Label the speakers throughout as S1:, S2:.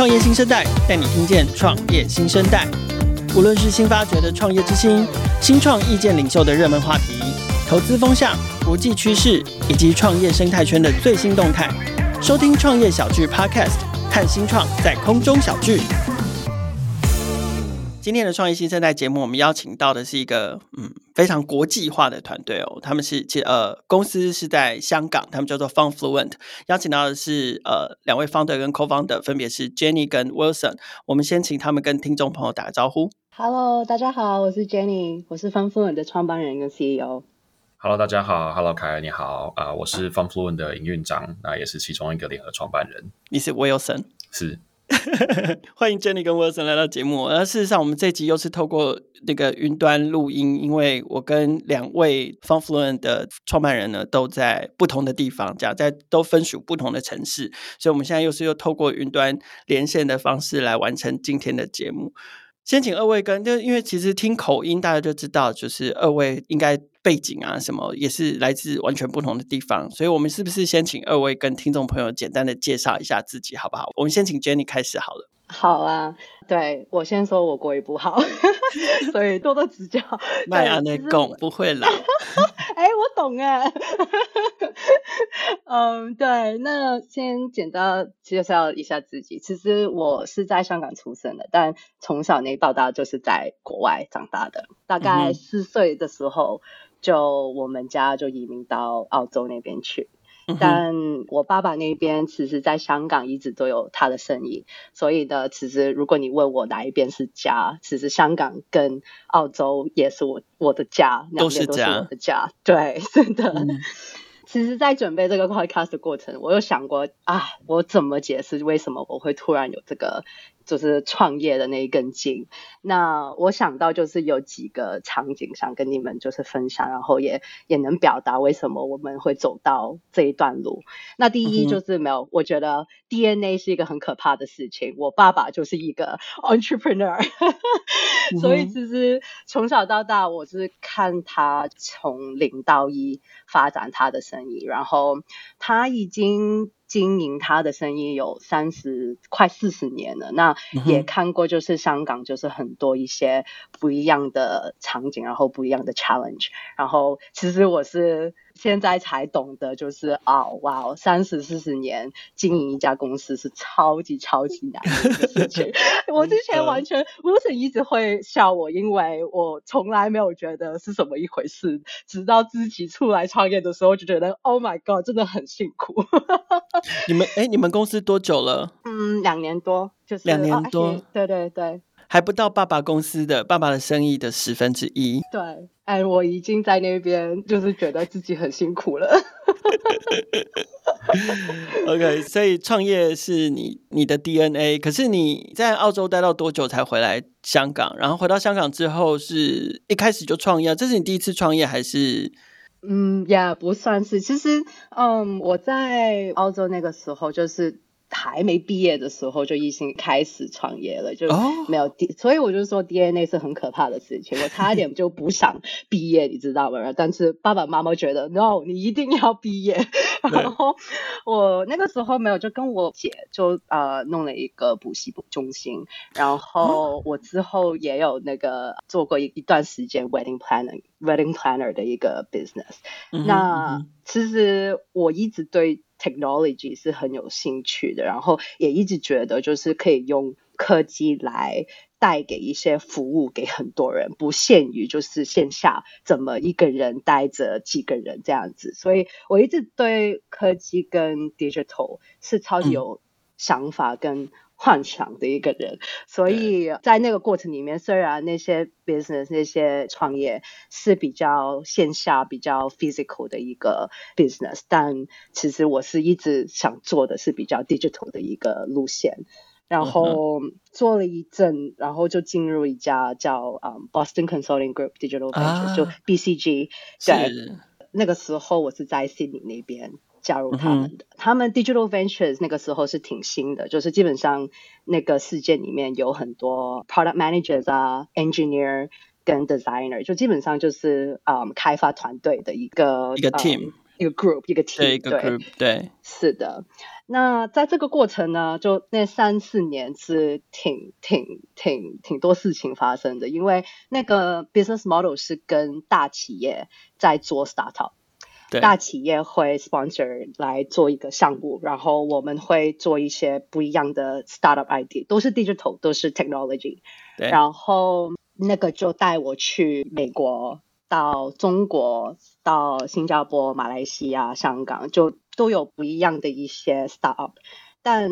S1: 创业新生代带你听见创业新生代，无论是新发掘的创业之星、新创意见领袖的热门话题、投资风向、国际趋势以及创业生态圈的最新动态，收听创业小聚 Podcast，看新创在空中小聚。今天的创业新生代节目，我们邀请到的是一个嗯非常国际化的团队哦，他们是其呃公司是在香港，他们叫做 Funfluent，邀请到的是呃两位 founder 跟 co-founder，分别是 Jenny 跟 Wilson。我们先请他们跟听众朋友打个招呼。
S2: Hello，大家好，我是 Jenny，我是 Funfluent 的创办人跟 CEO。
S3: Hello，大家好，Hello 凯恩你好啊，呃，我是 Funfluent 的营运长，那也是其中一个联合创办人。
S1: 你是 Wilson？
S3: 是。
S1: 欢迎 Jenny 跟 Wilson 来到节目。那事实上，我们这集又是透过那个云端录音，因为我跟两位 Funfluent 的创办人呢都在不同的地方，这样在都分属不同的城市，所以我们现在又是又透过云端连线的方式来完成今天的节目。先请二位跟，就因为其实听口音大家就知道，就是二位应该。背景啊，什么也是来自完全不同的地方，所以我们是不是先请二位跟听众朋友简单的介绍一下自己，好不好？我们先请 Jenny 开始好了。
S2: 好啊，对，我先说我国语不好，所以多多指教。
S1: 麦阿内贡不会啦。
S2: 哎、欸，我懂哎。嗯，对，那先简单介绍一下自己。其实我是在香港出生的，但从小那到大就是在国外长大的。大概四岁的时候。嗯就我们家就移民到澳洲那边去，但我爸爸那边其实在香港一直都有他的生意，所以呢，其实如果你问我哪一边是家，其实香港跟澳洲也是我我的家，两边都是我的家，对，是的。嗯、其实，在准备这个 podcast 的过程，我有想过啊，我怎么解释为什么我会突然有这个。就是创业的那一根筋，那我想到就是有几个场景想跟你们就是分享，然后也也能表达为什么我们会走到这一段路。那第一就是没有，我觉得 DNA 是一个很可怕的事情。我爸爸就是一个 entrepreneur，所以其实从小到大我是看他从零到一发展他的生意，然后他已经。经营他的生意有三十快四十年了，那也看过就是香港就是很多一些不一样的场景，然后不一样的 challenge，然后其实我是。现在才懂得，就是哦，哇哦，三十四十年经营一家公司是超级超级难的事情。我之前完全，Wilson 一直会笑我，因为我从来没有觉得是什么一回事，直到自己出来创业的时候，就觉得 Oh my God，真的很辛苦。
S1: 你们哎，你们公司多久了？
S2: 嗯，两年多，就是
S1: 两年多。
S2: 哦，对对对。
S1: 还不到爸爸公司的爸爸的生意的十分之一。
S2: 对，哎，我已经在那边，就是觉得自己很辛苦了。
S1: OK，所以创业是你你的 DNA。可是你在澳洲待到多久才回来香港？然后回到香港之后，是一开始就创业？这是你第一次创业还是？
S2: 嗯，也，不算是。其实，嗯，我在澳洲那个时候就是。还没毕业的时候就已经开始创业了，就没有 D，、oh. 所以我就说 DNA 是很可怕的事情。我差一点就不想毕业，你知道吗？但是爸爸妈妈觉得 No，你一定要毕业。然后我那个时候没有，就跟我姐就呃弄了一个补习中心。然后我之后也有那个做过一一段时间 wedding planner，wedding planner 的一个 business。Mm -hmm. 那其实我一直对。Technology 是很有兴趣的，然后也一直觉得就是可以用科技来带给一些服务给很多人，不限于就是线下怎么一个人待着几个人这样子，所以我一直对科技跟 digital 是超级有想法跟。幻想的一个人，所以在那个过程里面，虽然那些 business 那些创业是比较线下、比较 physical 的一个 business，但其实我是一直想做的是比较 digital 的一个路线。然后做了一阵，然后就进入一家叫嗯 Boston Consulting Group Digital Ventures，啊，就 BCG。对，那个时候我是在悉尼那边。加入他们的，嗯，他们 Digital Ventures 那个时候是挺新的，就是基本上那个事件里面有很多 Product Managers 啊，Engineer 跟 Designer，就基本上就是嗯开发团队的一个
S1: 一个 team，
S2: 一个 group 一个 team，
S1: 对，一个 group，对，
S2: 是的。那在这个过程呢，就那三四年是挺挺挺挺多事情发生的，因为那个 business model 是跟大企业在做 startup，对，大企业会 sponsor 来做一个项目，然后我们会做一些不一样的 startup idea，都是 digital，都是 technology，对，然后那个就带我去美国，到中国，到新加坡、马来西亚、香港就。都有不一样的一些 startup，但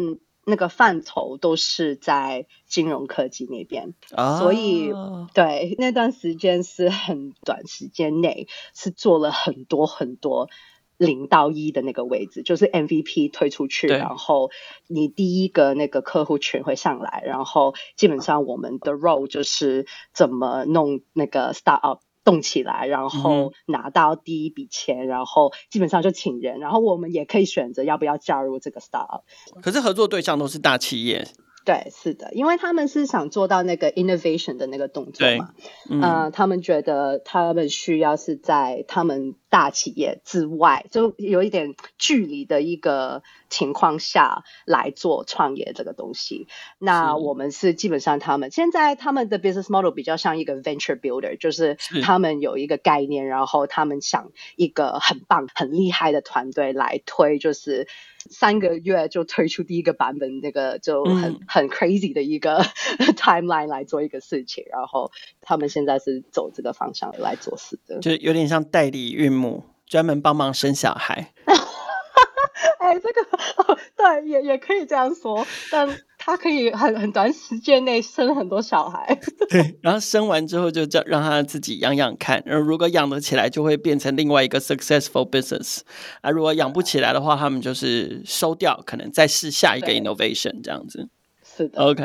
S2: 那个范畴都是在金融科技那边，啊、所以对那段时间是很短时间内是做了很多很多零到一的那个位置，就是 MVP 推出去，然后你第一个那个客户群会上来，然后基本上我们的 role 就是怎么弄那个 startup。动起来，然后拿到第一笔钱，嗯，然后基本上就请人，然后我们也可以选择要不要加入这个 startup。
S1: 可是合作对象都是大企业。
S2: 对，是的，因为他们是想做到那个 innovation 的那个动作嘛，嗯，呃，他们觉得他们需要是在他们大企业之外，就有一点距离的一个情况下来做创业这个东西。那我们是基本上他们现在他们的 business model 比较像一个 venture builder，就是他们有一个概念，然后他们想一个很棒、很厉害的团队来推，就是。三个月就推出第一个版本，那个就很、嗯、很 crazy 的一个 timeline 来做一个事情，然后他们现在是走这个方向来做事的，
S1: 就有点像代理孕母，专门帮忙生小孩。
S2: 哎，这个哦，对，也也可以这样说，但。他可以很很短时间内生很多小孩，
S1: 对，然后生完之后就叫让他自己养养看，然后如果养得起来，就会变成另外一个 successful business 啊。如果养不起来的话，他们就是收掉，可能再试下一个 innovation 这样子。
S2: 是的
S1: ，OK，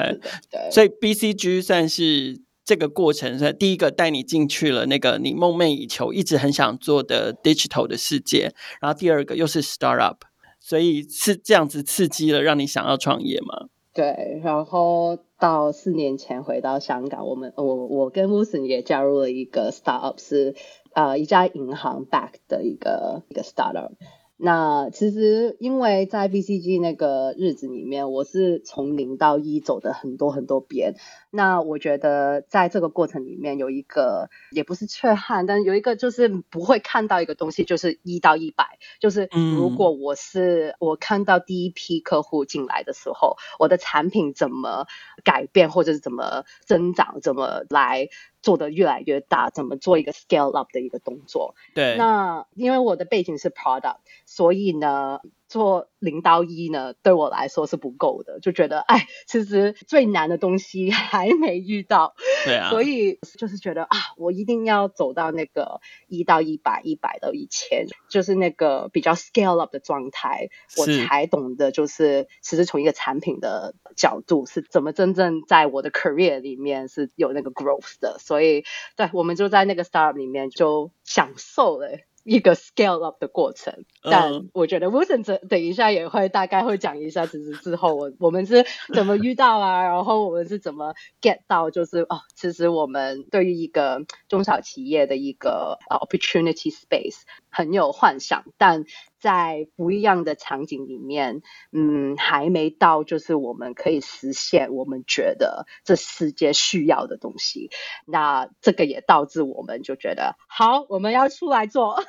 S1: 对。所以 BCG 算是这个过程，算第一个带你进去了那个你梦寐以求、一直很想做的 digital 的世界，然后第二个又是 startup，所以是这样子刺激了，让你想要创业吗？
S2: 对，然后到四年前回到香港，我们我我跟 Wilson 也加入了一个 startup，是呃一家银行 back 的一个一个 startup。那其实因为在 BCG 那个日子里面，我是从零到一走的很多很多遍。那我觉得在这个过程里面有一个也不是缺憾，但有一个就是不会看到一个东西，就是一到一百。就是如果我是、嗯、我看到第一批客户进来的时候，我的产品怎么改变，或者是怎么增长，怎么来。做得越来越大，怎么做一个 scale up 的一个动作？对，那因为我的背景是 product，所以呢。做零到一呢，对我来说是不够的，就觉得哎，其实最难的东西还没遇到，对啊，所以就是觉得啊，我一定要走到那个一到一百、一百到一千，就是那个比较 scale up 的状态，我才懂得就是其实从一个产品的角度是怎么真正在我的 career 里面是有那个 growth 的，所以对，我们就在那个 startup 里面就享受了。一个 scale up 的过程，但我觉得 Wilson 等等一下也会大概会讲一下，其实之后我我们是怎么遇到啊，然后我们是怎么 get 到，就是哦，其实我们对于一个中小企业的一个 opportunity space 很有幻想，但。在不一样的场景里面，嗯，还没到就是我们可以实现我们觉得这世界需要的东西。那这个也导致我们就觉得，好，我们要出来做。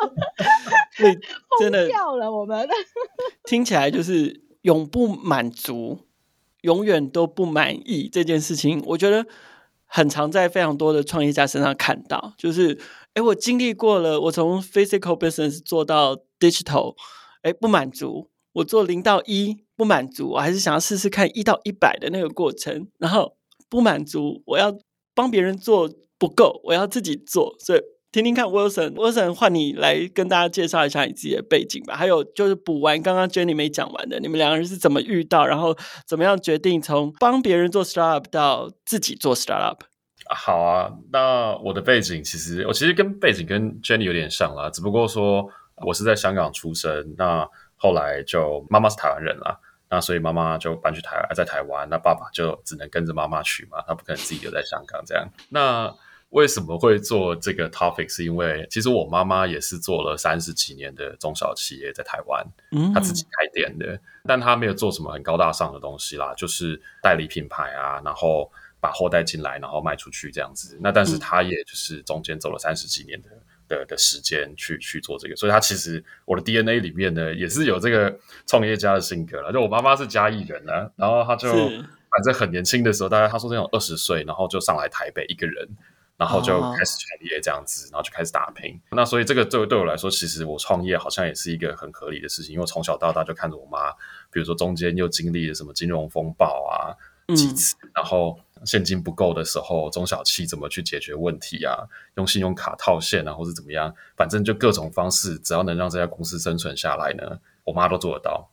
S1: 对，真的
S2: 掉了，我们
S1: 听起来就是永不满足，永远都不满意这件事情，我觉得很常在非常多的创业家身上看到，就是。哎，我经历过了，我从 physical business 做到 digital，哎，不满足，我做零到一不满足，我还是想要试试看一到一百的那个过程，然后不满足，我要帮别人做不够，我要自己做，所以听听看 Wilson，Wilson 换你来跟大家介绍一下你自己的背景吧，还有就是补完刚刚 Jenny 没讲完的，你们两个人是怎么遇到，然后怎么样决定从帮别人做 startup 到自己做 startup。
S3: 好啊，那我的背景其实我其实跟背景跟 Jenny 有点像啦，只不过说我是在香港出生，那后来就妈妈是台湾人啦，那所以妈妈就搬去台湾，在台湾，那爸爸就只能跟着妈妈去嘛，他不可能自己留在香港这样。那为什么会做这个 topic？是因为其实我妈妈也是做了三十几年的中小企业，在台湾，嗯，她自己开店的，但她没有做什么很高大上的东西啦，就是代理品牌啊，然后把货带进来，然后卖出去这样子。那但是他也就是中间走了三十几年的的的时间去去做这个，所以他其实我的 DNA 里面呢，也是有这个创业家的性格了。就我妈妈是嘉义人呢，啊，然后他就反正很年轻的时候，大概他说那种二十岁，然后就上来台北一个人。然后就开始创业这样子，然后就开始打拼。那所以这个对对我来说，其实我创业好像也是一个很合理的事情，因为我从小到大就看着我妈，比如说中间又经历了什么金融风暴啊几次，嗯、然后现金不够的时候，中小企怎么去解决问题啊？用信用卡套现啊，或是怎么样？反正就各种方式，只要能让这家公司生存下来呢，我妈都做得到。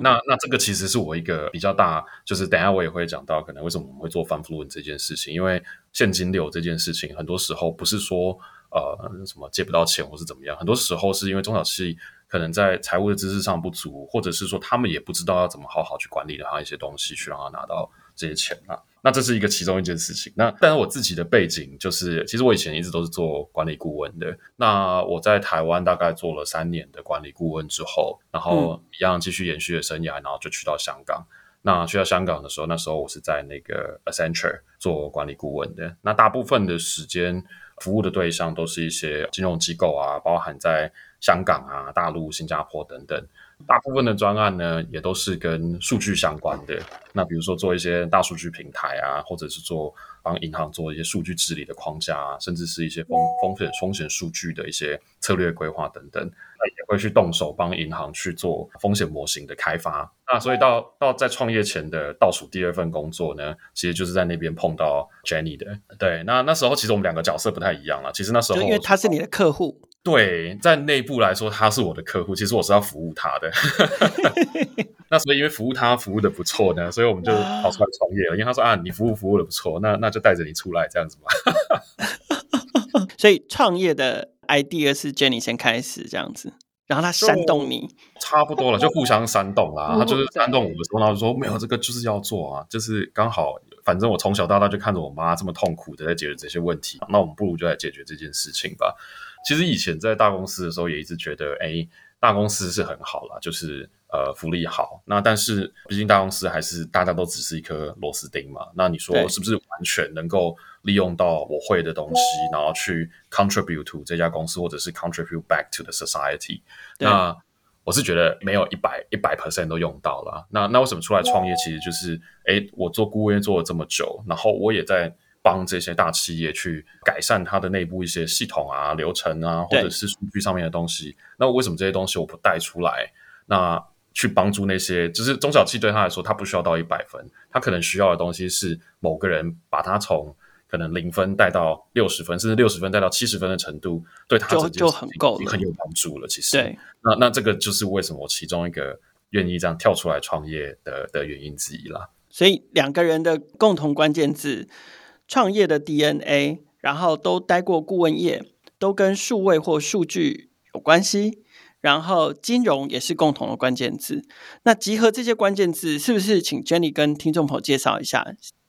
S3: 那那这个其实是我一个比较大，就是等一下我也会讲到，可能为什么我们会做 Funfluent 这件事情，因为现金流这件事情，很多时候不是说呃什么借不到钱或是怎么样，很多时候是因为中小企可能在财务的知识上不足，或者是说他们也不知道要怎么好好去管理的他一些东西，去让他拿到这些钱啊。那这是一个其中一件事情。那但是我自己的背景就是，其实我以前一直都是做管理顾问的。那我在台湾大概做了三年的管理顾问之后，然后一样继续延续的生涯，然后就去到香港。那去到香港的时候，那时候我是在那个 Accenture 做管理顾问的。那大部分的时间服务的对象都是一些金融机构啊，包含在香港啊、大陆、新加坡等等。大部分的专案呢，也都是跟数据相关的。那比如说做一些大数据平台啊，或者是做帮银行做一些数据治理的框架啊，甚至是一些风风险风险数据的一些策略规划等等。那也会去动手帮银行去做风险模型的开发。那所以到到在创业前的倒数第二份工作呢，其实就是在那边碰到 Jenny 的。对，那那时候其实我们两个角色不太一样了。其实那时候
S1: 因为他是你的客户。
S3: 对，在内部来说，他是我的客户，其实我是要服务他的。那所以因为服务他服务的不错呢，所以我们就跑出来创业了。因为他说啊，你服务服务的不错，那那就带着你出来这样子嘛。
S1: 所以创业的 idea 是 Jenny 先开始这样子，然后他煽动你，
S3: 差不多了，就互相煽动啦。他就是煽动我的时候，然后就说没有这个就是要做啊，就是刚好，反正我从小到大就看着我妈这么痛苦的在解决这些问题，那我们不如就来解决这件事情吧。其实以前在大公司的时候，也一直觉得，哎，大公司是很好啦，就是呃福利好。那但是毕竟大公司还是大家都只是一颗螺丝钉嘛。那你说是不是完全能够利用到我会的东西，然后去 contribute to 这家公司，或者是 contribute back to the society？那我是觉得没有一百一百 percent 都用到了。那那为什么出来创业？其实就是，哎，我做顾问做了这么久，然后我也在。帮这些大企业去改善它的内部一些系统啊、流程啊，或者是数据上面的东西。那为什么这些东西我不带出来？那去帮助那些，就是中小企对他来说，他不需要到一百分，他可能需要的东西是某个人把他从可能零分带到六十分，甚至六十分带到七十分的程度，对他
S1: 就就很够了，
S3: 很有帮助了。其实，
S1: 对，
S3: 那那这个就是为什么我其中一个愿意这样跳出来创业的的原因之一啦。
S1: 所以两个人的共同关键字。创业的 DNA，然后都待过顾问业，都跟数位或数据有关系，然后金融也是共同的关键字。那集合这些关键字，是不是请 Jenny 跟听众朋友介绍一下？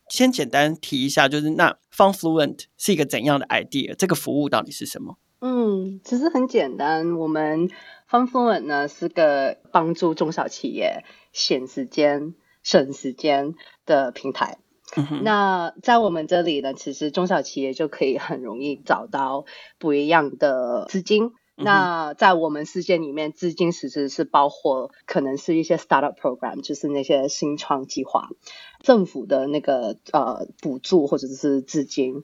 S1: 先简单提一下，就是那 Funfluent 是一个怎样的 idea？这个服务到底是什么？
S2: 嗯，其实很简单，我们 Funfluent 呢是个帮助中小企业省时间、省时间的平台。那在我们这里呢，其实中小企业就可以很容易找到不一样的资金。那在我们世界里面，资金其实是包括可能是一些 startup program，就是那些新创计划，政府的那个呃补助或者是资金，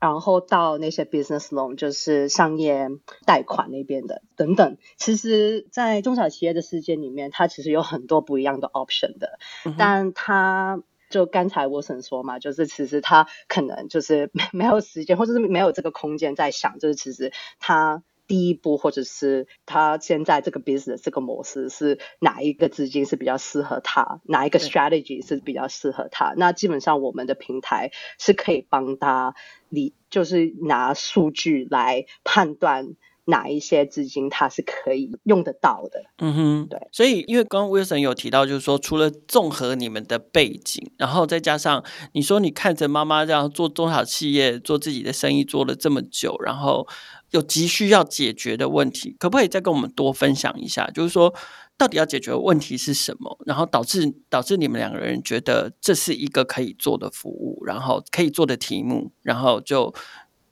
S2: 然后到那些 business loan，就是商业贷款那边的等等。其实，在中小企业的世界里面，它其实有很多不一样的 option 的，但它。就刚才我想说嘛，就是其实他可能就是没没有时间，或者是没有这个空间在想，就是其实他第一步，或者是他现在这个 business 这个模式是哪一个资金是比较适合他，哪一个 strategy 是比较适合他。那基本上我们的平台是可以帮他，你就是拿数据来判断哪一些资金它是可以用得到的。
S1: 嗯哼，
S2: 对。
S1: 所以因为刚刚 Wilson 有提到，就是说除了综合你们的背景，然后再加上你说你看着妈妈这样做中小企业、做自己的生意做了这么久，然后有急需要解决的问题，可不可以再跟我们多分享一下？就是说。到底要解决的问题是什么？然后导致导致你们两个人觉得这是一个可以做的服务，然后可以做的题目，然后就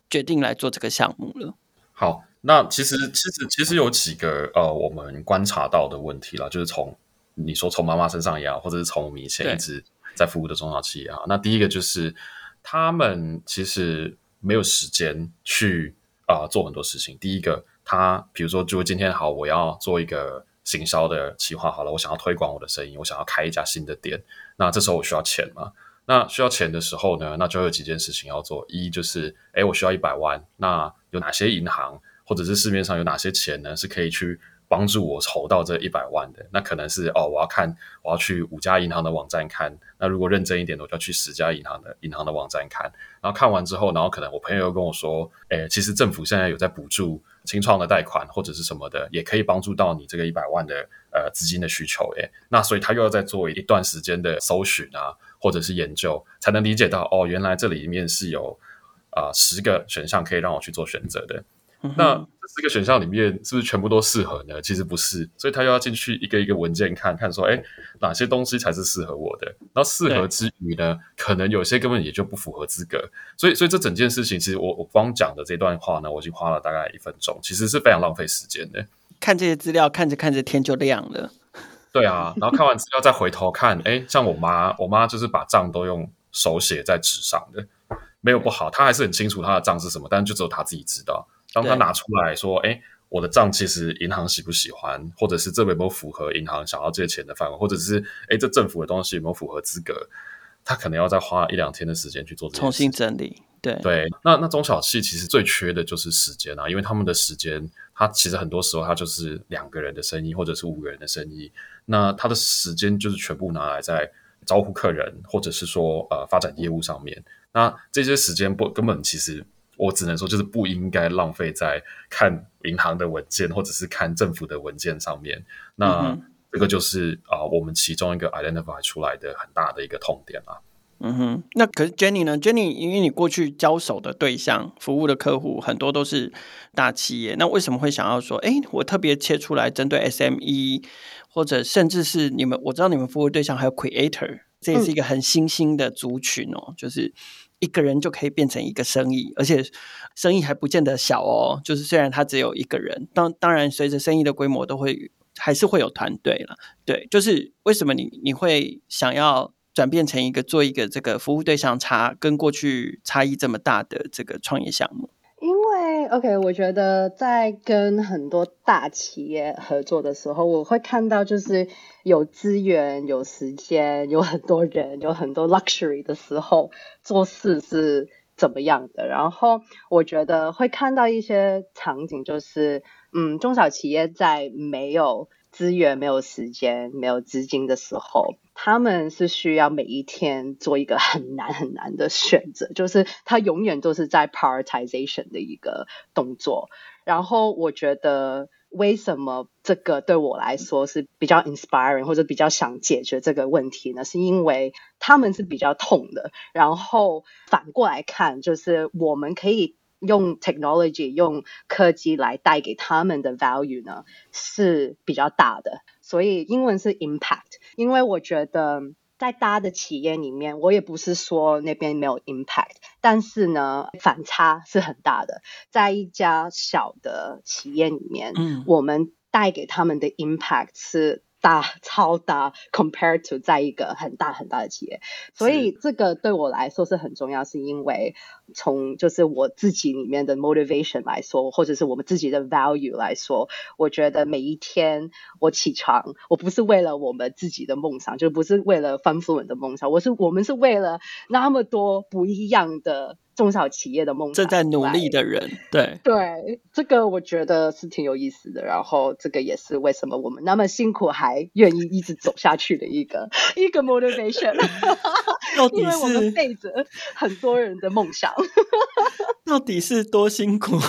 S1: 决定来做这个项目了。
S3: 好，那其实其实其实有几个呃，我们观察到的问题啦，就是从你说从妈妈身上也好，或者是从我们以前一直在服务的中小企业也好，那第一个就是他们其实没有时间去啊、呃、做很多事情。第一个，他比如说，就今天好，我要做一个。行销的企划好了，我想要推广我的生意，我想要开一家新的店。那这时候我需要钱嘛？那需要钱的时候呢，那就有几件事情要做。一就是，哎，我需要一百万。那有哪些银行或者是市面上有哪些钱呢？是可以去帮助我筹到这一百万的？那可能是哦，我要看，我要去五家银行的网站看。那如果认真一点，我就要去十家银行的银行的网站看。然后看完之后，然后可能我朋友又跟我说，诶，其实政府现在有在补助。新创的贷款或者是什么的，也可以帮助到你这个一百万的呃资金的需求诶。那所以他又要再做一段时间的搜寻啊，或者是研究，才能理解到哦，原来这里面是有啊、十个选项可以让我去做选择的。嗯、那这四个选项里面是不是全部都适合呢？其实不是，所以他又要进去一个一个文件看看，说，哎，哪些东西才是适合我的？然后适合之余呢，可能有些根本也就不符合资格。所以，所以这整件事情，其实我我光讲的这段话呢，我已经花了大概一分钟，其实是非常浪费时间的。
S1: 看这些资料，看着看着天就亮了。
S3: 对啊，然后看完资料再回头看，哎，像我妈，我妈就是把账都用手写在纸上的，没有不好，她还是很清楚她的账是什么，但是就只有她自己知道。当他拿出来说：“哎，我的账其实银行喜不喜欢，或者是这有没有符合银行想要借钱的范围，或者是哎，这政府的东西有没有符合资格？”他可能要再花一两天的时间去做，
S1: 重新整理。对
S3: 对，那那中小企其实最缺的就是时间啊，因为他们的时间，他其实很多时候他就是两个人的生意，或者是五个人的生意，那他的时间就是全部拿来在招呼客人，或者是说呃发展业务上面。那这些时间不根本其实。我只能说，就是不应该浪费在看银行的文件或者是看政府的文件上面。那这个就是啊、呃，我们其中一个 identify 出来的很大的一个痛点啊。
S1: 嗯哼，那可是 Jenny 呢？Jenny，因为你过去交手的对象、服务的客户很多都是大企业，那为什么会想要说，哎，我特别切出来针对 SME，或者甚至是你们？我知道你们服务对象还有 Creator，这也是一个很新兴的族群哦，就是。一个人就可以变成一个生意，而且生意还不见得小哦。就是虽然他只有一个人，当当然随着生意的规模都会还是会有团队了。对，就是为什么你你会想要转变成一个做一个这个服务对象差跟过去差异这么大的这个创业项目？
S2: OK，我觉得在跟很多大企业合作的时候，我会看到就是有资源、有时间、有很多人、有很多 luxury 的时候，做事是怎么样的。然后我觉得会看到一些场景，就是嗯，中小企业在没有资源、没有时间、没有资金的时候。他们是需要每一天做一个很难很难的选择，就是他永远都是在 prioritization 的一个动作。然后我觉得，为什么这个对我来说是比较 inspiring 或者比较想解决这个问题呢？是因为他们是比较痛的。然后反过来看，就是我们可以用 technology 用科技来带给他们的 value 呢，是比较大的。所以英文是 impact，因为我觉得在大的企业里面，我也不是说那边没有 impact，但是呢，反差是很大的。在一家小的企业里面，嗯，我们带给他们的 impact 是。大 超大，compared to 在一个很大很大的企业，所以这个对我来说是很重要，是因为从就是我自己里面的 motivation 来说，或者是我们自己的 value 来说，我觉得每一天我起床，我不是为了我们自己的梦想，就不是为了 Funfluent 的梦想，我是我们是为了那么多不一样的。中小企业的梦想，
S1: 正在努力的人，对
S2: 对，这个我觉得是挺有意思的。然后，这个也是为什么我们那么辛苦还愿意一直走下去的一个 一个 motivation。因为我们背着很多人的梦想，
S1: 到底是多辛苦？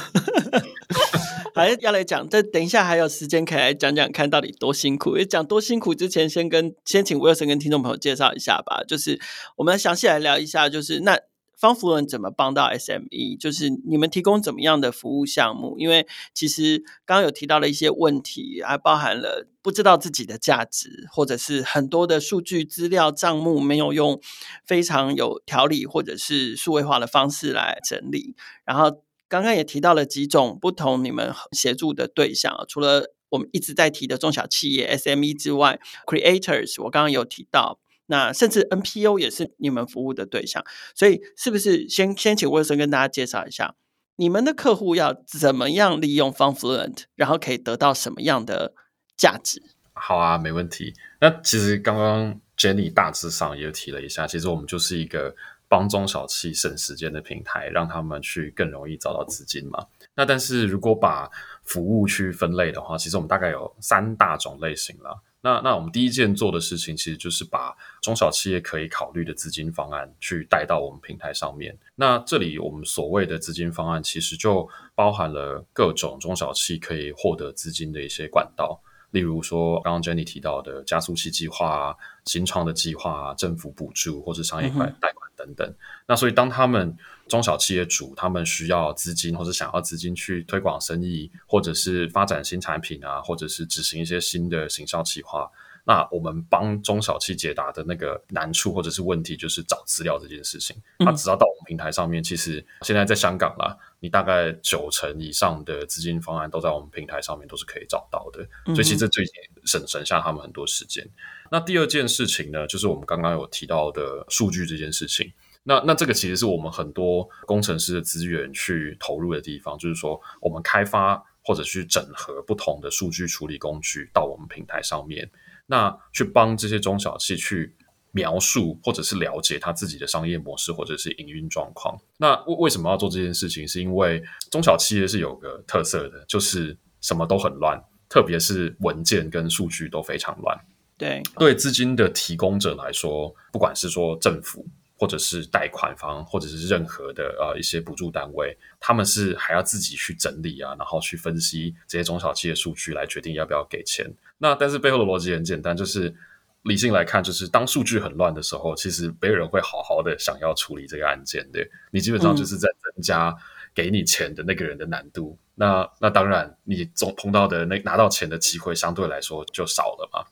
S1: 还要来讲，这等一下还有时间可以来讲讲看到底多辛苦。讲多辛苦之前，先跟先请 Wilson 跟听众朋友介绍一下吧。就是我们详细来聊一下，就是那。Fund-Fluent 怎么帮到 SME？就是你们提供怎么样的服务项目？因为其实刚刚有提到了一些问题，还包含了不知道自己的价值，或者是很多的数据资料账目没有用非常有条理或者是数位化的方式来整理。然后刚刚也提到了几种不同你们协助的对象，除了我们一直在提的中小企业 SME 之外，Creators 我刚刚有提到。那甚至 NPO 也是你们服务的对象，所以是不是先先请 Wilson 跟大家介绍一下，你们的客户要怎么样利用 Fun Fluent，然后可以得到什么样的价值？
S3: 好啊，没问题。那其实刚刚 Jenny 大致上也提了一下，其实我们就是一个帮中小企省时间的平台，让他们去更容易找到资金嘛。那但是如果把服务去分类的话，其实我们大概有三大种类型了。那那我们第一件做的事情，其实就是把中小企业可以考虑的资金方案去带到我们平台上面。那这里我们所谓的资金方案，其实就包含了各种中小企可以获得资金的一些管道，例如说刚刚 Jenny 提到的加速器计划啊、新创的计划啊、政府补助或者商业贷款等等。那所以当他们中小企业主他们需要资金，或者想要资金去推广生意，或者是发展新产品啊，或者是执行一些新的行销计划。那我们帮中小企解答的那个难处或者是问题，就是找资料这件事情。他只要到我们平台上面，其实现在在香港啦，你大概九成以上的资金方案都在我们平台上面都是可以找到的。所以其实这最近省省下他们很多时间。那第二件事情呢，就是我们刚刚有提到的数据这件事情。那那这个其实是我们很多工程师的资源去投入的地方，就是说我们开发或者去整合不同的数据处理工具到我们平台上面，那去帮这些中小企去描述或者是了解他自己的商业模式或者是营运状况。那为为什么要做这件事情？是因为中小企业是有个特色的，就是什么都很乱，特别是文件跟数据都非常乱。
S1: 对，
S3: 对资金的提供者来说，不管是说政府。或者是贷款方，或者是任何的呃一些补助单位，他们是还要自己去整理啊，然后去分析这些中小企业数据来决定要不要给钱。那但是背后的逻辑很简单，就是理性来看，就是当数据很乱的时候，其实没有人会好好的想要处理这个案件的。你基本上就是在增加给你钱的那个人的难度。嗯、那那当然，你总碰到的那拿到钱的机会相对来说就少了嘛。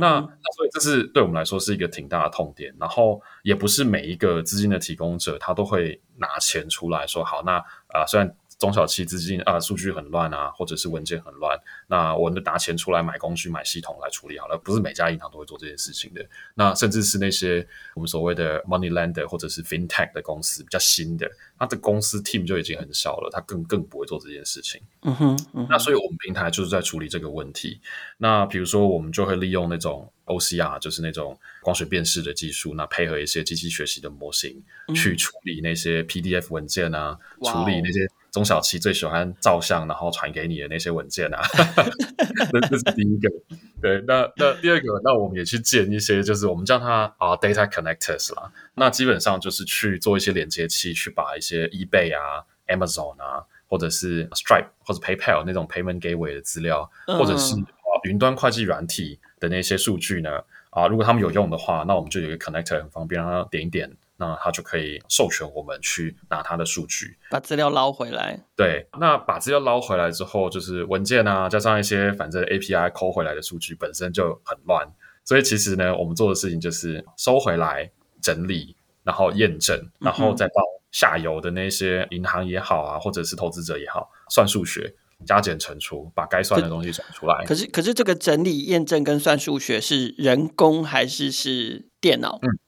S3: 那那所以这是对我们来说是一个挺大的痛点，然后也不是每一个资金的提供者他都会拿钱出来说好，那啊、呃、虽然。中小企资金啊，数据很乱啊，或者是文件很乱，那我们拿钱出来买工具、买系统来处理好了。不是每家银行都会做这件事情的。那甚至是那些我们所谓的 money lender 或者是 fintech 的公司，比较新的，它的公司 team 就已经很小了，它更更不会做这件事情。
S1: 嗯哼，嗯哼。
S3: 那所以我们平台就是在处理这个问题。那比如说，我们就会利用那种 OCR，就是那种光学辨识的技术，那配合一些机器学习的模型，嗯、去处理那些 PDF 文件啊，处理那些。中小企最喜欢照相，然后传给你的那些文件啊，这这是第一个。对，那那第二个，那我们也去建一些，就是我们叫它啊 data connectors 啦。那基本上就是去做一些连接器，去把一些 eBay 啊、Amazon 啊，或者是 Stripe 或者 PayPal 那种 payment gateway 的资料，或者是啊云端会计软体的那些数据呢，啊，如果他们有用的话，那我们就有一个 connector 很方便，让他点一点。那他就可以授权我们去拿他的数据，
S1: 把资料捞回来。
S3: 对，那把资料捞回来之后，就是文件啊，加上一些反正 API 抠回来的数据本身就很乱，所以其实呢，我们做的事情就是收回来、整理，然后验证，然后再到下游的那些银行也好啊，或者是投资者也好，算数学，加减乘除，把该算的东西算出来。
S1: 可是，可是这个整理、验证跟算数学是人工还是是电脑？
S3: 嗯，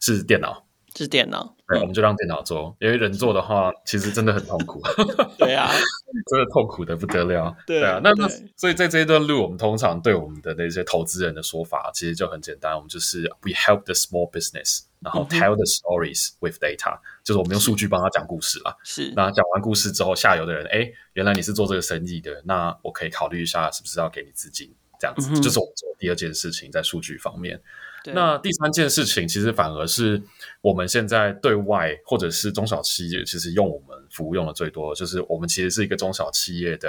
S3: 是电脑。
S1: 是电脑，
S3: 对，我们就让电脑做，因为人做的话，其实真的很痛苦。
S1: 对啊，
S3: 真的痛苦的不得了。
S1: 对，
S3: 对啊，那那所以在这一段路，我们通常对我们的那些投资人的说法，其实就很简单，我们就是 We help the small business，然后 tell the stories with data，、嗯、就是我们用数据帮他讲故事啦。
S1: 是，
S3: 那讲完故事之后，下游的人，哎，原来你是做这个生意的，那我可以考虑一下是不是要给你资金。这样子，嗯、就是我们做第二件事情，在数据方面。那第三件事情，其实反而是我们现在对外或者是中小企业，其实用我们服务用的最多，就是我们其实是一个中小企业的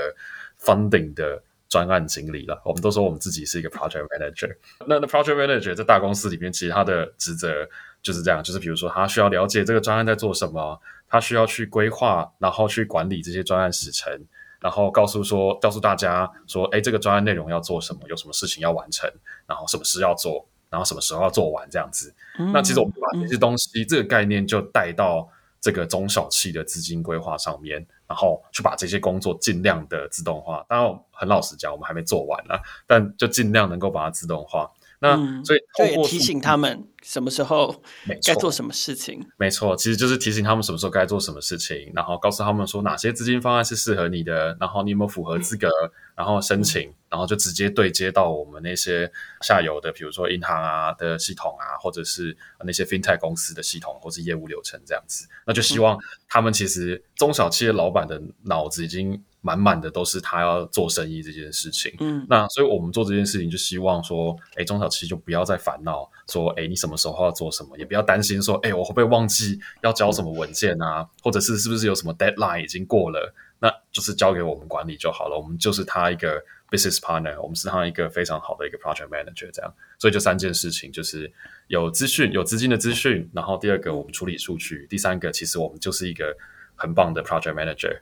S3: funding 的专案经理了。我们都说我们自己是一个 project manager。那那 project manager 在大公司里面，其实他的职责就是这样，就是比如说他需要了解这个专案在做什么，他需要去规划，然后去管理这些专案时程，然后告诉说告诉大家说，哎，这个专案内容要做什么，有什么事情要完成，然后什么事要做。然后什么时候要做完这样子？嗯、那其实我们把这些东西、嗯、这个概念就带到这个中小企的资金规划上面，然后去把这些工作尽量的自动化。当然，很老实讲，我们还没做完啦，但就尽量能够把它自动化。那、嗯、所以通过
S1: 提醒他们什么时候该做什么事情。
S3: 没错，其实就是提醒他们什么时候该做什么事情，然后告诉他们说哪些资金方案是适合你的，然后你有没有符合资格，嗯、然后申请，嗯、然后就直接对接到我们那些下游的，比如说银行啊的系统啊，或者是那些 FinTech 公司的系统，或是业务流程这样子。那就希望他们其实中小企业老板的脑子已经。满满的都是他要做生意这件事情，嗯，那所以我们做这件事情就希望说，哎，中小企就不要再烦恼说，哎，你什么时候要做什么，也不要担心说，哎，我会不会忘记要交什么文件啊，或者是是不是有什么 deadline 已经过了，那就是交给我们管理就好了，我们就是他一个 business partner，我们是他一个非常好的一个 project manager，这样，所以就三件事情，就是有资讯，有资金的资讯，然后第二个我们处理数据，第三个其实我们就是一个。很棒的 project manager，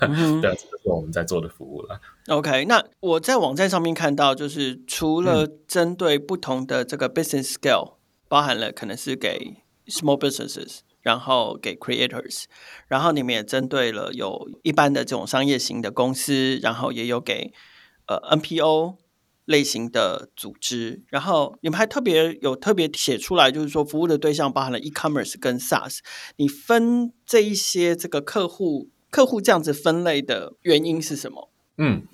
S3: 嗯、对，这是我们在做的服务了。
S1: OK，那我在网站上面看到，就是除了针对不同的这个 business scale，、嗯、包含了可能是给 small businesses，然后给 creators，然后你们也针对了有一般的这种商业型的公司，然后也有给呃 NPO。类型的组织，然后你们还特别有特别写出来，就是说服务的对象包含了 e-commerce 跟 SaaS。你分这一些这个客户客户这样子分类的原因是什么？
S3: 嗯，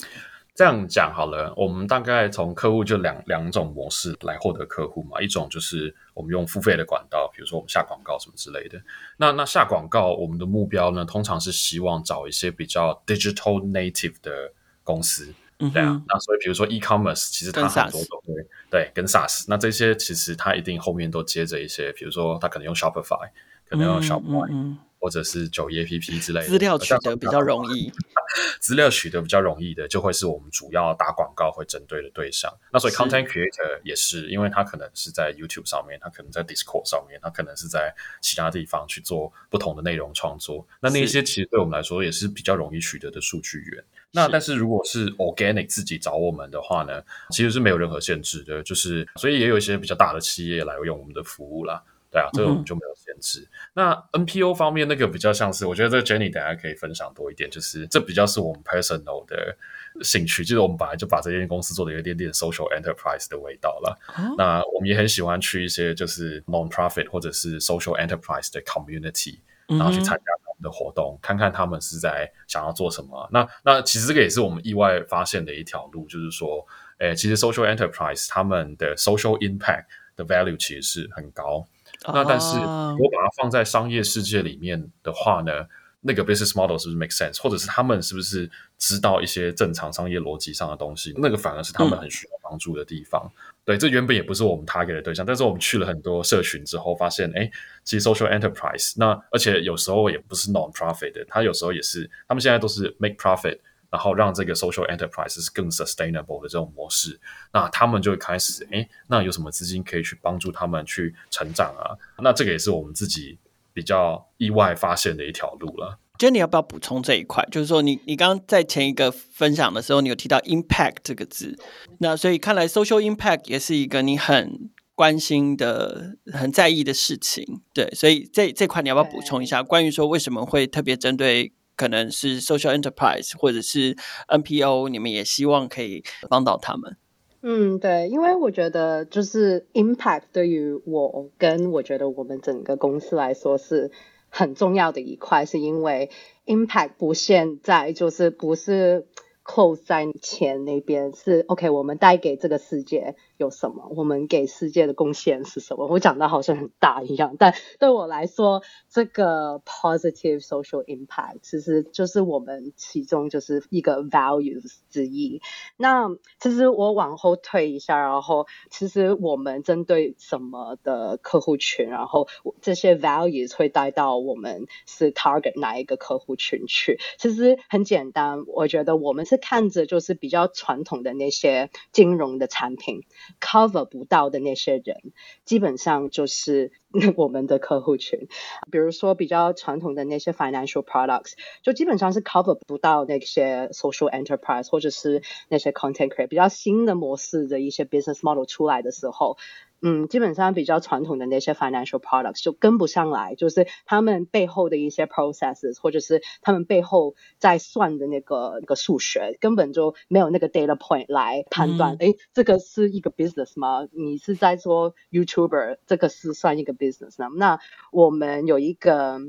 S3: 这样讲好了，我们大概从客户就两两种模式来获得客户嘛。一种就是我们用付费的管道，比如说我们下广告什么之类的。那那下广告，我们的目标呢，通常是希望找一些比较 digital native 的公司。对啊，那所以比如说 e-commerce，其实它很多都会对跟 SaaS，那这些其实它一定后面都接着一些，比如说它可能用 Shopify，可能用 Shopify，、嗯嗯、或者是九一 APP 之类的，
S1: 资料取得比较容易，
S3: 资料取得比较容易的，就会是我们主要打广告会针对的对象。那所以 Content Creator 也是，因为它可能是在 YouTube 上面，它可能在 Discord 上面，它可能是在其他地方去做不同的内容创作。那那些其实对我们来说也是比较容易取得的数据源。那但是如果是 organic 自己找我们的话呢，其实是没有任何限制的，就是所以也有一些比较大的企业来用我们的服务啦，对啊，这个我们就没有限制。嗯、那 NPO 方面那个比较像是，我觉得这个 Jenny 等下可以分享多一点，就是这比较是我们 personal 的兴趣，就是我们本来就把这间公司做的有一点点 social enterprise 的味道了。哦、那我们也很喜欢去一些就是 non-profit 或者是 social enterprise 的 community，然后去参加。的活动，看看他们是在想要做什么。那那其实这个也是我们意外发现的一条路，就是说，诶，其实 social enterprise 他们的 social impact 的 value 其实是很高。啊、那但是我把它放在商业世界里面的话呢，那个 business model 是不是 make sense？或者是他们是不是知道一些正常商业逻辑上的东西？那个反而是他们很需要帮助的地方。嗯对，这原本也不是我们 target 的对象，但是我们去了很多社群之后，发现，哎，其实 social enterprise，那而且有时候也不是 non-profit 的，它有时候也是，他们现在都是 make profit，然后让这个 social enterprise 是更 sustainable 的这种模式，那他们就会开始，哎，那有什么资金可以去帮助他们去成长啊？那这个也是我们自己比较意外发现的一条路了。
S1: Jenny 要不要补充这一块？就是说你，你你刚刚在前一个分享的时候，你有提到 impact 这个字，那所以看来 social impact 也是一个你很关心的、很在意的事情。对，所以这这块你要不要补充一下？关于说为什么会特别针对可能是 social enterprise 或者是 NPO，你们也希望可以帮到他们？
S2: 嗯，对，因为我觉得就是 impact 对于我跟我觉得我们整个公司来说是。很重要的一块，是因为 impact 不现在就是不是 close 在钱那边，是 OK，我们带给这个世界有什么？我们给世界的贡献是什么？我讲的好像很大一样，但对我来说，这个 positive social impact 其实就是我们其中就是一个 values 之一。那其实我往后退一下，然后其实我们针对什么的客户群，然后这些 values 会带到我们是 target 哪一个客户群去？其实很简单，我觉得我们是看着就是比较传统的那些金融的产品。Cover 不到的那些人，基本上就是我们的客户群。比如说比较传统的那些 financial products，就基本上是 cover 不到那些 social enterprise 或者是那些 content creator 比较新的模式的一些 business model 出来的时候。嗯，基本上比较传统的那些 financial products 就跟不上来，就是他们背后的一些 processes，或者是他们背后在算的那个那个数学，根本就没有那个 data point 来判断，哎、嗯，这个是一个 business 吗？你是在做 YouTuber，这个是算一个 business 吗？那我们有一个。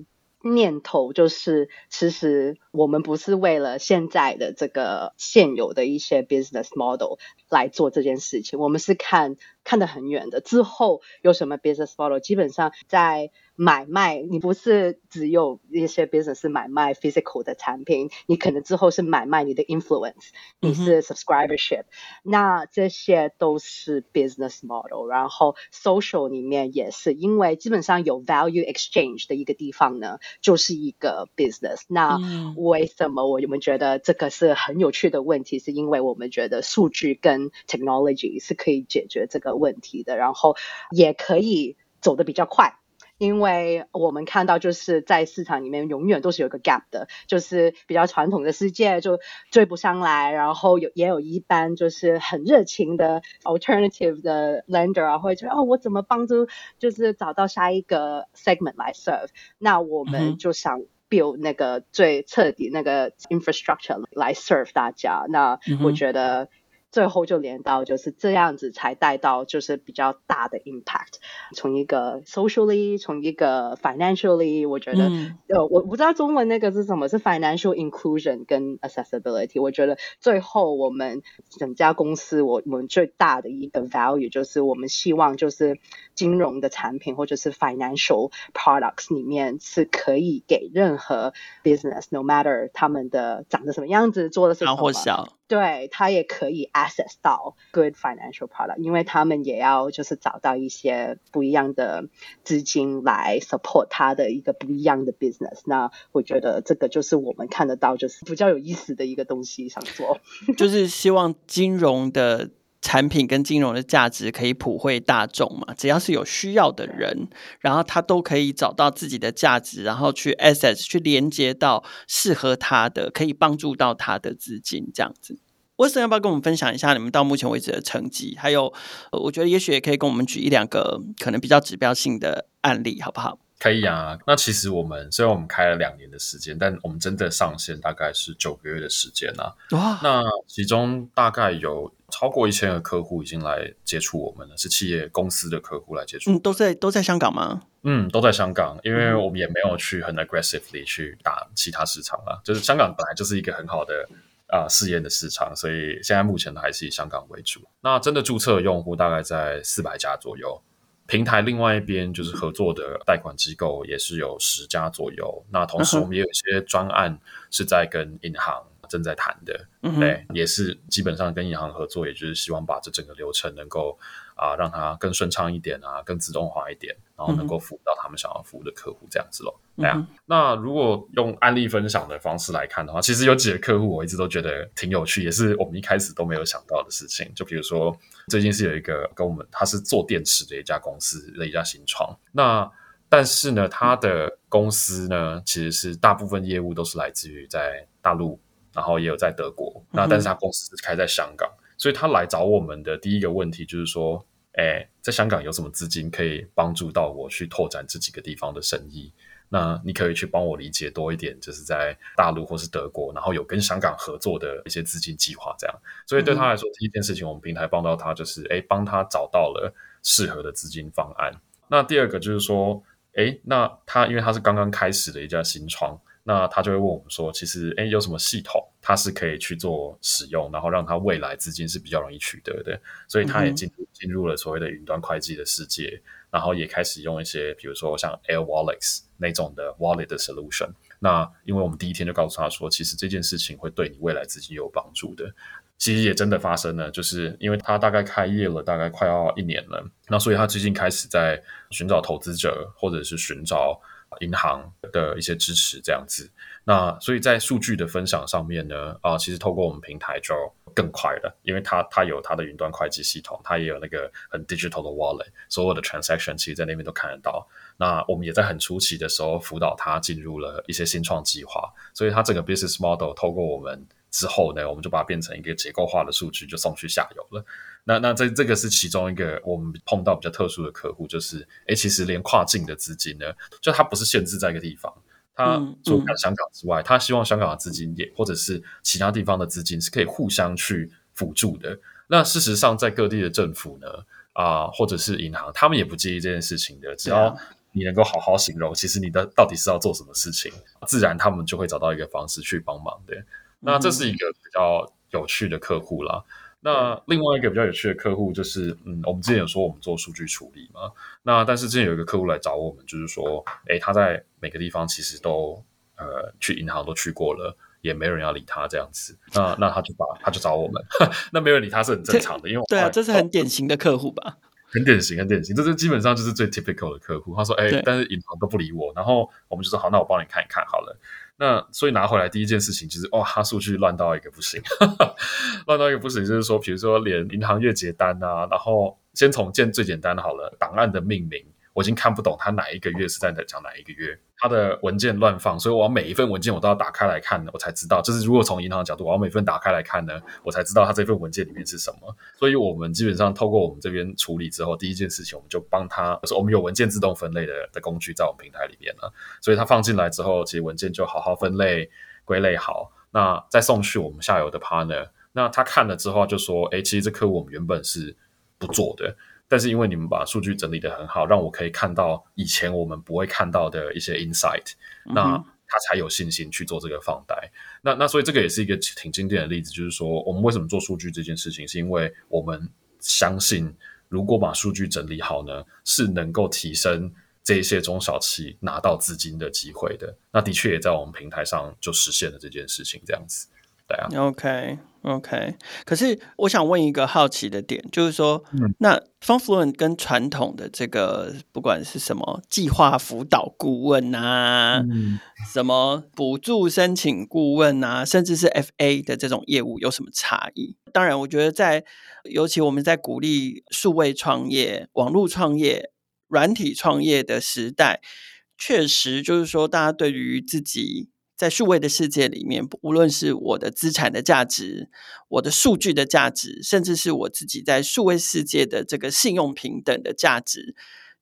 S2: 念头就是，其实我们不是为了现在的这个现有的一些 business model 来做这件事情，我们是看看得很远的，之后有什么 business model，基本上在。买卖，你不是只有一些 business 买卖 physical 的产品，你可能之后是买卖你的 influence，你是 subscribership，、嗯、那这些都是 business model。然后 social 里面也是，因为基本上有 value exchange 的一个地方呢，就是一个 business。那为什么我们觉得这个是很有趣的问题？是因为我们觉得数据跟 technology 是可以解决这个问题的，然后也可以走得比较快。因为我们看到，就是在市场里面永远都是有个 gap 的，就是比较传统的世界就追不上来，然后有也有一般就是很热情的 alternative 的 lender 啊，会觉得哦，我怎么帮助就是找到下一个 segment 来 serve？那我们就想 build 那个最彻底那个 infrastructure 来 serve 大家。那我觉得。最后就连到就是这样子才带到就是比较大的 impact，从一个 socially，从一个 financially，我觉得、嗯、呃我不知道中文那个是什么，是 financial inclusion 跟 accessibility。我觉得最后我们整家公司我我们最大的一个 value 就是我们希望就是金融的产品或者是 financial products 里面是可以给任何 business no matter 他们的长得什么样子，做的是什么。大或小。对，他也可以 access 到 good financial product，因为他们也要就是找到一些不一样的资金来 support 他的一个不一样的 business。那我觉得这个就是我们看得到就是比较有意思的一个东西想做，
S1: 就是希望金融的产品跟金融的价值可以普惠大众嘛，只要是有需要的人，然后他都可以找到自己的价值，然后去 access 去连接到适合他的，可以帮助到他的资金这样子。Wilson 要不要跟我们分享一下你们到目前为止的成绩？还有，我觉得也许也可以跟我们举一两个可能比较指标性的案例，好不好？
S3: 可以啊。那其实我们虽然我们开了两年的时间，但我们真的上线大概是九个月的时间啊。哇！那其中大概有超过一千个客户已经来接触我们了，是企业公司的客户来接触。
S1: 嗯，都在都在香港吗？
S3: 嗯，都在香港，因为我们也没有去很 aggressively 去打其他市场啊。就是香港本来就是一个很好的。啊，试验的市场，所以现在目前还是以香港为主。那真的注册的用户大概在四百家左右，平台另外一边就是合作的贷款机构也是有十家左右。那同时我们也有一些专案是在跟银行正在谈的，嗯、对，也是基本上跟银行合作，也就是希望把这整个流程能够。啊，让它更顺畅一点啊，更自动化一点，然后能够服务到他们想要服务的客户，这样子咯。哎、嗯、呀，那如果用案例分享的方式来看的话，其实有几个客户我一直都觉得挺有趣，也是我们一开始都没有想到的事情。就比如说，最近是有一个跟我们，他是做电池的一家公司的一家新创。那但是呢，他的公司呢，其实是大部分业务都是来自于在大陆，然后也有在德国。那但是他公司是开在香港，所以他来找我们的第一个问题就是说。哎，在香港有什么资金可以帮助到我去拓展这几个地方的生意？那你可以去帮我理解多一点，就是在大陆或是德国，然后有跟香港合作的一些资金计划这样。所以对他来说，第一件事情，我们平台帮到他就是，哎，帮他找到了适合的资金方案。那第二个就是说，哎，那他因为他是刚刚开始的一家新创，那他就会问我们说，其实诶有什么系统，它是可以去做使用，然后让它未来资金是比较容易取得的。所以他也进入进入了所谓的云端会计的世界，然后也开始用一些比如说像 Air Wallets 那种的 Wallet 的 solution。那因为我们第一天就告诉他说，其实这件事情会对你未来资金有帮助的。其实也真的发生了，就是因为他大概开业了大概快要一年了，那所以他最近开始在寻找投资者，或者是寻找银行的一些支持这样子。那所以在数据的分享上面呢，啊，其实透过我们平台就更快了，因为它它有它的云端会计系统，它也有那个很 digital 的 wallet，所有的 transaction 其实在那边都看得到。那我们也在很初期的时候辅导它进入了一些新创计划，所以它整个 business model 透过我们。之后呢，我们就把它变成一个结构化的数据，就送去下游了。那那这这个是其中一个我们碰到比较特殊的客户，就是诶，其实连跨境的资金呢，就它不是限制在一个地方，它除了香港之外，他、嗯嗯、希望香港的资金也或者是其他地方的资金是可以互相去辅助的。那事实上，在各地的政府呢，啊、呃，或者是银行，他们也不介意这件事情的，只要你能够好好形容，其实你的到底是要做什么事情，自然他们就会找到一个方式去帮忙的。那这是一个比较有趣的客户啦。那另外一个比较有趣的客户就是，嗯，我们之前有说我们做数据处理嘛。那但是之前有一个客户来找我们，就是说，诶，他在每个地方其实都呃去银行都去过了，也没人要理他这样子。那那他就把他就找我们，那没人理他是很正常的，因为
S1: 对啊，这是很典型的客户吧？
S3: 很典型，很典型，这是基本上就是最 typical 的客户。他说，诶，但是银行都不理我，然后我们就说好，那我帮你看一看好了。那所以拿回来第一件事情就是，哇，他数据乱到一个不行，乱到一个不行，就是说，比如说连银行月结单啊，然后先从建最简单的好了，档案的命名。我已经看不懂他哪一个月是在讲哪一个月，他的文件乱放，所以我每一份文件我都要打开来看，我才知道。就是如果从银行的角度，我要每份打开来看呢，我才知道他这份文件里面是什么。所以我们基本上透过我们这边处理之后，第一件事情我们就帮他，是我们有文件自动分类的的工具在我们平台里面了，所以他放进来之后，其实文件就好好分类归类好，那再送去我们下游的 partner，那他看了之后就说，哎，其实这客户我们原本是不做的。但是因为你们把数据整理得很好，让我可以看到以前我们不会看到的一些 insight，嗯、那他才有信心去做这个放贷。那那所以这个也是一个挺经典的例子，就是说我们为什么做数据这件事情，是因为我们相信如果把数据整理好呢，是能够提升这一些中小企拿到资金的机会的。那的确也在我们平台上就实现了这件事情，这样子。对啊
S1: ，OK。OK，可是我想问一个好奇的点，就是说，嗯、那 Fundfluent 跟传统的这个不管是什么计划辅导顾问啊，嗯、什么补助申请顾问啊，甚至是 FA 的这种业务有什么差异？当然，我觉得在尤其我们在鼓励数位创业、网络创业、软体创业的时代，确实就是说，大家对于自己。在数位的世界里面，无论是我的资产的价值、我的数据的价值，甚至是我自己在数位世界的这个信用平等的价值，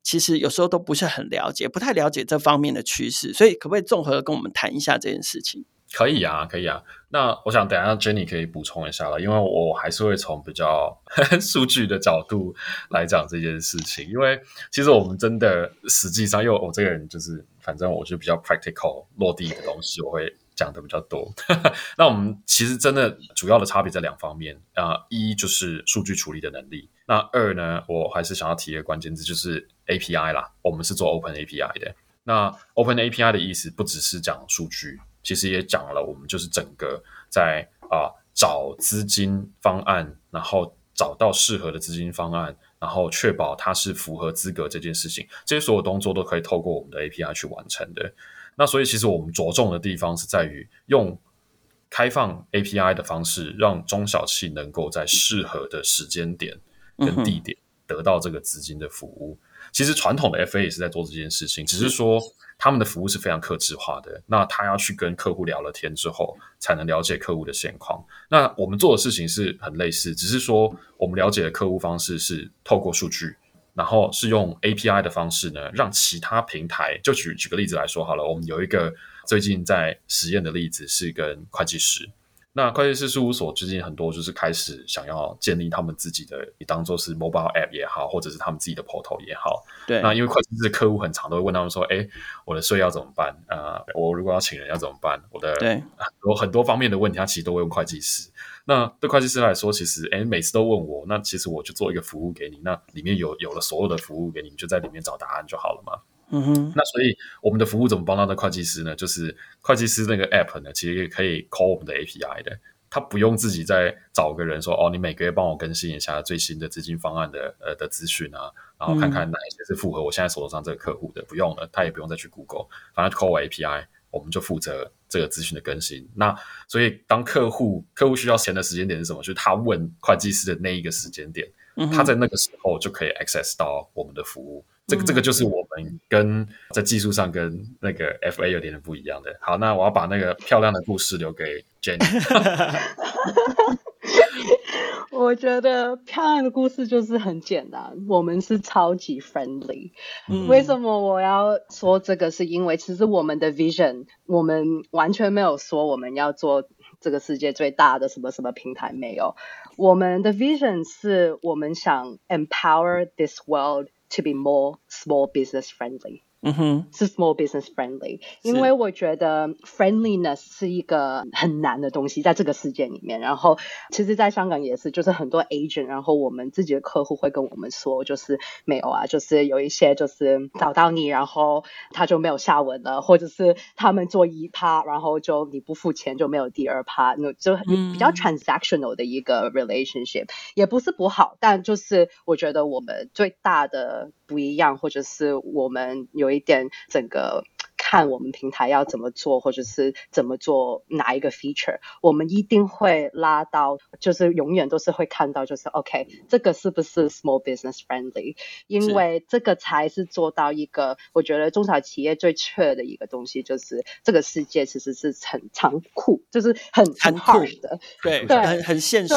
S1: 其实有时候都不是很了解，不太了解这方面的趋势。所以，可不可以综合跟我们谈一下这件事情？
S3: 可以啊，可以啊。那我想等下 Jenny 可以补充一下了，因为我还是会从比较 数据的角度来讲这件事情。因为其实我们真的实际上，因为我这个人就是，反正我就比较 practical 落地的东西，我会讲的比较多。那我们其实真的主要的差别在两方面啊、一就是数据处理的能力。那二呢，我还是想要提一个关键字，就是 API 啦。我们是做 Open API 的。那 Open API 的意思不只是讲数据。其实也讲了，我们就是整个在啊、呃、找资金方案，然后找到适合的资金方案，然后确保它是符合资格这件事情，这些所有动作都可以透过我们的 API 去完成的。那所以其实我们着重的地方是在于用开放 API 的方式，让中小企能够在适合的时间点跟地点得到这个资金的服务。其实传统的 FA 也是在做这件事情，只是说他们的服务是非常克制化的。那他要去跟客户聊了天之后，才能了解客户的现况。那我们做的事情是很类似，只是说我们了解的客户方式是透过数据，然后是用 API 的方式呢，让其他平台，就举举个例子来说好了，我们有一个最近在实验的例子是跟会计师。那会计师事务所最近很多就是开始想要建立他们自己的，你当做是 mobile app 也好，或者是他们自己的 portal 也好。
S1: 对。那
S3: 因为会计师的客户很常都会问他们说：“哎，我的税要怎么办？呃，我如果要请人要怎么办？我的
S1: 对
S3: 很多很多方面的问题，他其实都会问会计师。那对会计师来说，其实哎，每次都问我，那其实我就做一个服务给你，那里面有有了所有的服务给你，你就在里面找答案就好了嘛。
S1: 嗯哼。
S3: 那所以我们的服务怎么帮到的会计师呢？就是会计师那个 app 呢，其实也可以 call 我们的 API 的。他不用自己再找个人说哦，你每个月帮我更新一下最新的资金方案的呃的资讯啊，然后看看哪一些是符合我现在手头上这个客户的，嗯、不用了，他也不用再去 Google，反正 call 我 API，我们就负责这个资讯的更新。那所以当客户客户需要钱的时间点是什么？就是他问会计师的那一个时间点，嗯、他在那个时候就可以 access 到我们的服务。这个这个就是我们跟在技术上跟那个 FA 有点点不一样的。好，那我要把那个漂亮的故事留给 Jenny。
S2: 我觉得漂亮的故事就是很简单，我们是超级 friendly。嗯。为什么我要说这个？是因为其实我们的 vision，我们完全没有说我们要做这个世界最大的什么什么平台，没有。我们的 vision 是我们想 empower this world。To be more small business friendly.
S1: 嗯哼，
S2: 是 small business friendly，因为我觉得 friendliness 是一个很难的东西，在这个世界里面。然后，其实，在香港也是，就是很多 agent，然后我们自己的客户会跟我们说，就是没有啊，就是有一些就是找到你，然后他就没有下文了，或者是他们做一趴，然后就你不付钱就没有第二趴，那就比较 transactional 的一个 relationship，嗯，也不是不好，但就是我觉得我们最大的不一样，或者是我们有。有一点，整个看我们平台要怎么做，或者是怎么做哪一个 feature，我们一定会拉到，就是永远都是会看到，就是 OK，这个是不是 small business friendly？因为这个才是做到一个，我觉得中小企业最缺的一个东西，就是这个世界其实是很残酷，就是很很 hard 的，
S1: 对。对，很很现实。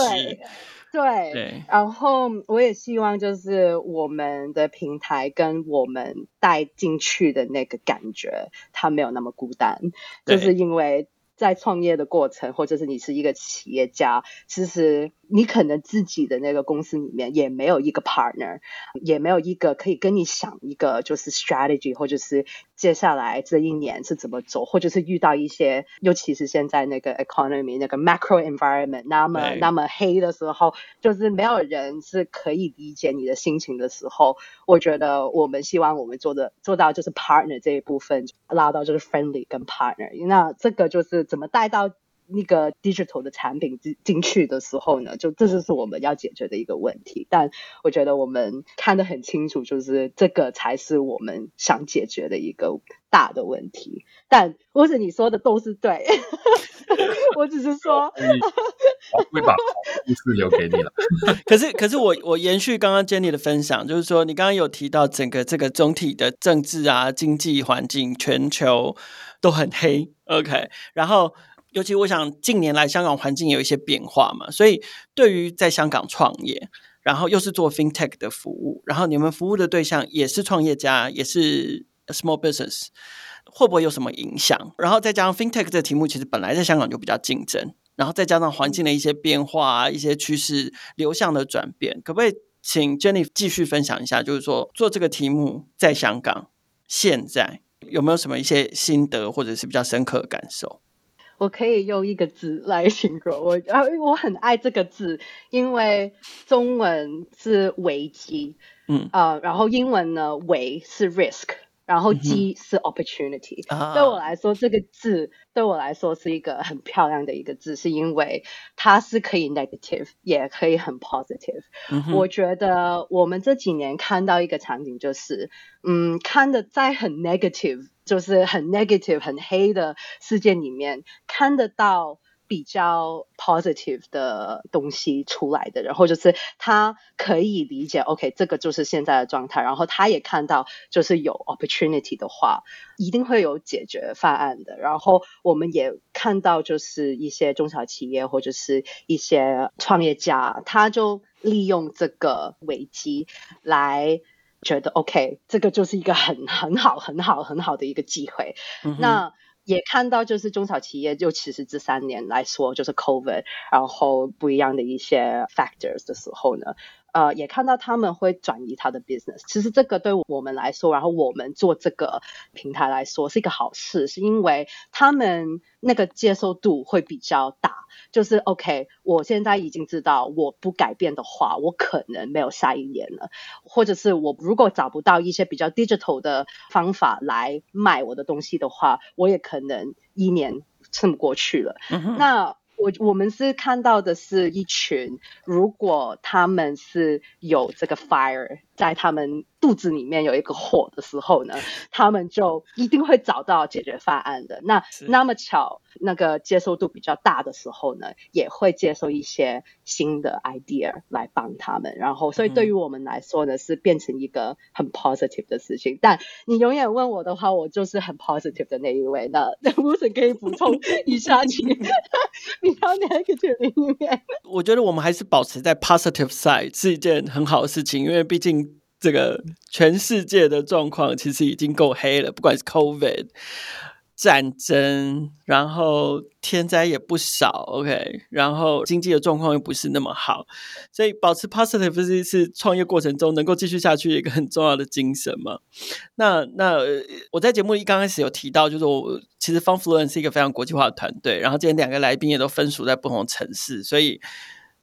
S2: 对，对，然后我也希望就是我们的平台跟我们带进去的那个感觉，它没有那么孤单，就是因为在创业的过程，或者是你是一个企业家，其实。你可能自己的那个公司里面也没有一个 partner，也没有一个可以跟你想一个就是 strategy，或者是接下来这一年是怎么走，或者是遇到一些，尤其是现在那个 economy 那个 macro environment 那么那么黑的时候，就是没有人是可以理解你的心情的时候，我觉得我们希望我们做的做到就是 partner 这一部分拉到就是 friendly 跟 partner，那这个就是怎么带到。那个 digital 的产品进进去的时候呢，就这就是我们要解决的一个问题。但我觉得我们看得很清楚，就是这个才是我们想解决的一个大的问题。但不是你说的都是对，我只是说，
S3: 我会把故事留给你了。
S1: 可是，可是我我延续刚刚 Jenny 的分享，就是说你刚刚有提到整个这个总体的政治啊、经济环境、全球都很黑。OK，然后。尤其我想近年来香港环境有一些变化嘛，所以对于在香港创业，然后又是做 FinTech 的服务，然后你们服务的对象也是创业家，也是 small business，会不会有什么影响？然后再加上 FinTech 这个题目，其实本来在香港就比较竞争，然后再加上环境的一些变化、一些趋势流向的转变，可不可以请 Jenny 继续分享一下？就是说做这个题目在香港现在有没有什么一些心得，或者是比较深刻的感受？
S2: 我可以用一个字来形容我，啊，我很爱这个字，因为中文是危机，嗯啊，呃，然后英文呢，危是 risk。然后机是 opportunity，嗯，对我来说，这个字对我来说是一个很漂亮的一个字，是因为它是可以 negative，也可以很 positive。嗯。我觉得我们这几年看到一个场景，就是嗯，看的在很 negative，就是很 negative、很黑的世界里面，看得到。比较 positive 的东西出来的，然后就是他可以理解，OK，这个就是现在的状态，然后他也看到，就是有 opportunity 的话，一定会有解决方案的。然后我们也看到，就是一些中小企业或者是一些创业家，他就利用这个危机来觉得，OK，这个就是一个很很好、很好、很好的一个机会。嗯、那也看到就是中小企业，就其实这三年来说，就是 COVID，然后不一样的一些 factors 的时候呢。呃，也看到他们会转移他的 business，其实这个对我们来说，然后我们做这个平台来说是一个好事，是因为他们那个接受度会比较大。就是 OK，我现在已经知道，我不改变的话，我可能没有下一年了，或者是我如果找不到一些比较 digital 的方法来卖我的东西的话，我也可能一年撑不过去了。那。我我们是看到的是一群，如果他们是有这个 fire 在他们肚子里面有一个火的时候呢，他们就一定会找到解决方案的。那那么巧，那个接受度比较大的时候呢，也会接受一些新的 idea 来帮他们。然后，所以对于我们来说呢，是变成一个很 positive 的事情。但你永远问我的话，我就是很 positive 的那一位。那 Wilson 可以补充一下，你比较 negative 的一面。
S1: 我觉得我们还是保持在 positive side 是一件很好的事情，因为毕竟。这个全世界的状况其实已经够黑了，不管是 COVID 战争，然后天灾也不少，OK，然后经济的状况又不是那么好，所以保持 positive 是是创业过程中能够继续下去一个很重要的精神嘛。那那我在节目一刚开始有提到，就是我其实 Fun.Fluent 是一个非常国际化的团队，然后今天两个来宾也都分属在不同城市，所以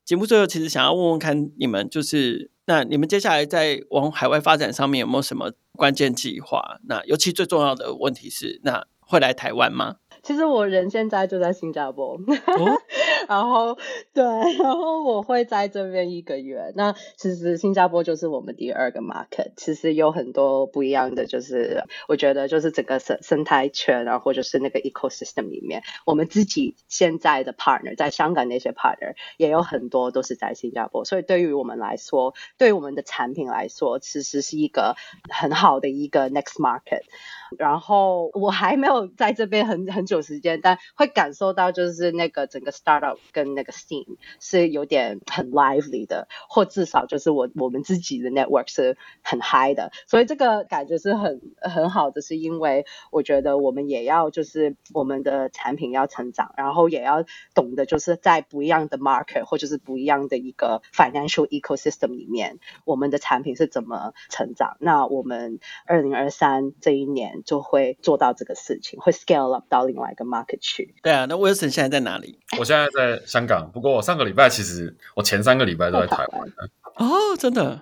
S1: 节目最后其实想要问问看你们，就是。那你们接下来在往海外发展上面有没有什么关键计划？那尤其最重要的问题是，那会来台湾吗？
S2: 其实我人现在就在新加坡，哦、然后对，然后我会在这边一个月。那其实新加坡就是我们第二个 market，其实有很多不一样的，就是我觉得就是整个生生态圈，然后或者是那个 ecosystem 里面，我们自己现在的 partner 在香港那些 partner 也有很多都是在新加坡，所以对于我们来说，对于我们的产品来说，其实是一个很好的一个 next market。然后我还没有在这边很很久时间，但会感受到就是那个整个 startup 跟那个 scene 是有点很 lively 的，或至少就是我我们自己的 network 是很 high 的，所以这个感觉是很很好的，是因为我觉得我们也要就是我们的产品要成长，然后也要懂得就是在不一样的 market 或者是不一样的一个 financial ecosystem 里面，我们的产品是怎么成长。那我们二零二三这一年。就会做到这个事情，会 scale up 到另外一个 market 去。
S1: 对啊，那 Wilson 现在在哪里？
S3: 我现在在香港，不过我上个礼拜其实我前三个礼拜都在台湾。
S1: 哦，真的？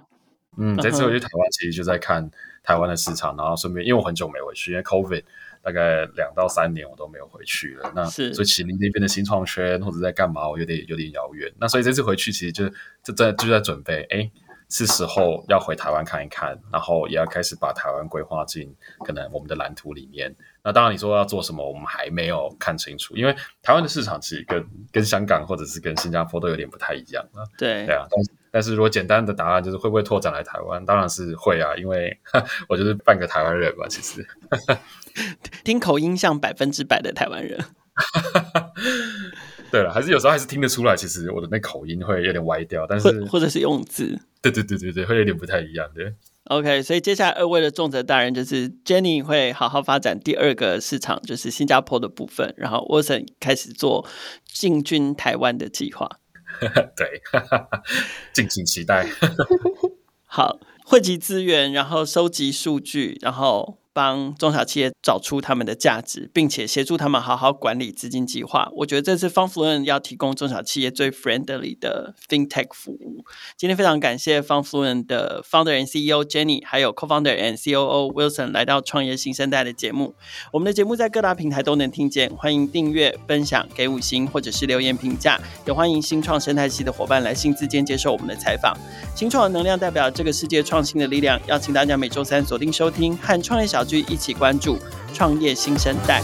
S3: 嗯，这次我去台湾其实就在看台湾的市场，然后顺便因为我很久没回去，因为 COVID 大概两到三年我都没有回去了。那是所以其实离那边的新创圈或者在干嘛，我有点有点遥远。那所以这次回去其实就就在就在准备，哎。是时候要回台湾看一看，然后也要开始把台湾规划进可能我们的蓝图里面。那当然，你说要做什么，我们还没有看清楚，因为台湾的市场其实跟跟香港或者是跟新加坡都有点不太一样啊。
S1: 对，
S3: 对啊。但是但是如果简单的答案就是会不会拓展来台湾，当然是会啊，因为我就是半个台湾人嘛，其实。
S1: 听口音像百分之百的台湾人。
S3: 对了，还是有时候还是听得出来，其实我的那口音会有点歪掉，但是
S1: 或者是用字，
S3: 对对对对对，会有点不太一样的。
S1: OK，所以接下来二位的重责大人就是 Jenny 会好好发展第二个市场，就是新加坡的部分，然后 Wilson 开始做进军台湾的计划。
S3: 对，敬请期待。
S1: 好，汇集资源，然后收集数据，然后。帮中小企业找出他们的价值，并且协助他们好好管理资金计划。我觉得这是 Fun.Fluent 要提供中小企业最 friendly 的 FinTech 服务。今天非常感谢 Fun.Fluent 的 Founder and CEO Jenny，还有 Co-Founder and COO Wilson 来到创业新生代的节目。我们的节目在各大平台都能听见，欢迎订阅、分享、给五星或者是留言评价。也欢迎新创生态系的伙伴来信之间接受我们的采访。新创的能量代表这个世界创新的力量，邀请大家每周三锁定收听和创业小君一起关注创业新生代。